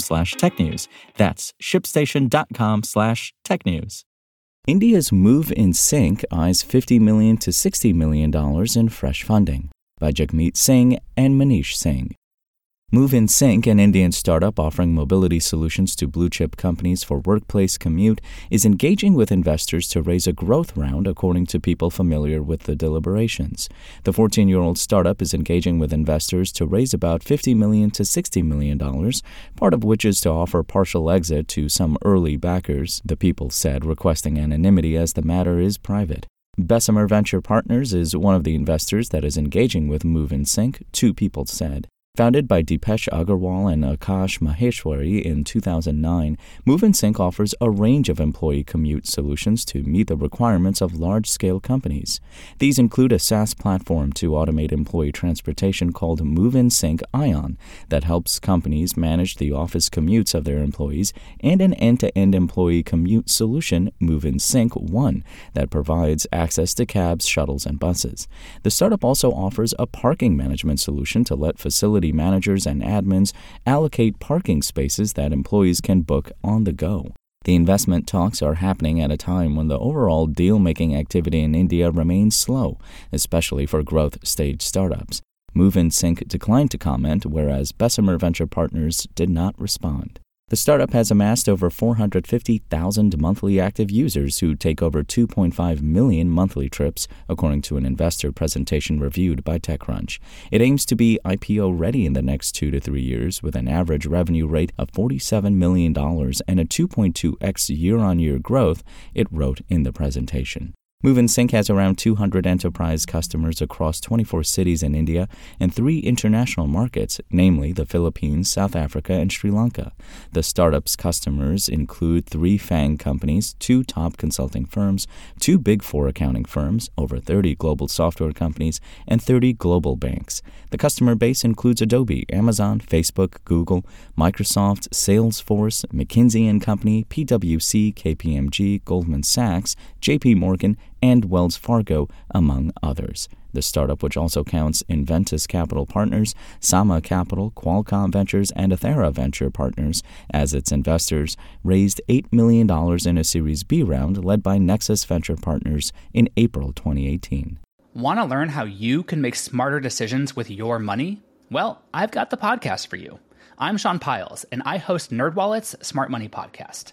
slash technews. That's shipstation.com slash technews. India's MoveinSync eyes 50 million to $60 million in fresh funding by Jagmeet Singh and Manish Singh. MoveinSync, an Indian startup offering mobility solutions to blue chip companies for workplace commute, is engaging with investors to raise a growth round, according to people familiar with the deliberations. The 14 year old startup is engaging with investors to raise about 50 million to $60 million, part of which is to offer partial exit to some early backers, the people said, requesting anonymity as the matter is private. Bessemer Venture Partners is one of the investors that is engaging with MoveinSync, two people said. Founded by Deepesh Agarwal and Akash Maheshwari in 2009, MoveinSync offers a range of employee commute solutions to meet the requirements of large scale companies. These include a SaaS platform to automate employee transportation called MoveinSync Ion that helps companies manage the office commutes of their employees, and an end to end employee commute solution, MoveinSync One, that provides access to cabs, shuttles, and buses. The startup also offers a parking management solution to let facilities facility managers and admins allocate parking spaces that employees can book on the go. The investment talks are happening at a time when the overall deal making activity in India remains slow, especially for growth stage startups. MoveinSync declined to comment, whereas Bessemer Venture Partners did not respond. The startup has amassed over 450,000 monthly active users who take over 2.5 million monthly trips, according to an investor presentation reviewed by TechCrunch. It aims to be IPO ready in the next two to three years with an average revenue rate of $47 million and a 2.2x year on year growth, it wrote in the presentation. MoveinSync has around 200 enterprise customers across 24 cities in India and three international markets, namely the Philippines, South Africa, and Sri Lanka. The startup's customers include three FANG companies, two top consulting firms, two Big Four accounting firms, over 30 global software companies, and 30 global banks. The customer base includes Adobe, Amazon, Facebook, Google, Microsoft, Salesforce, McKinsey and Company, PwC, KPMG, Goldman Sachs, JP Morgan, and Wells Fargo, among others. The startup, which also counts Inventus Capital Partners, Sama Capital, Qualcomm Ventures, and Athera Venture Partners as its investors, raised $8 million in a Series B round led by Nexus Venture Partners in April 2018. Want to learn how you can make smarter decisions with your money? Well, I've got the podcast for you. I'm Sean Pyles, and I host NerdWallet's Smart Money Podcast.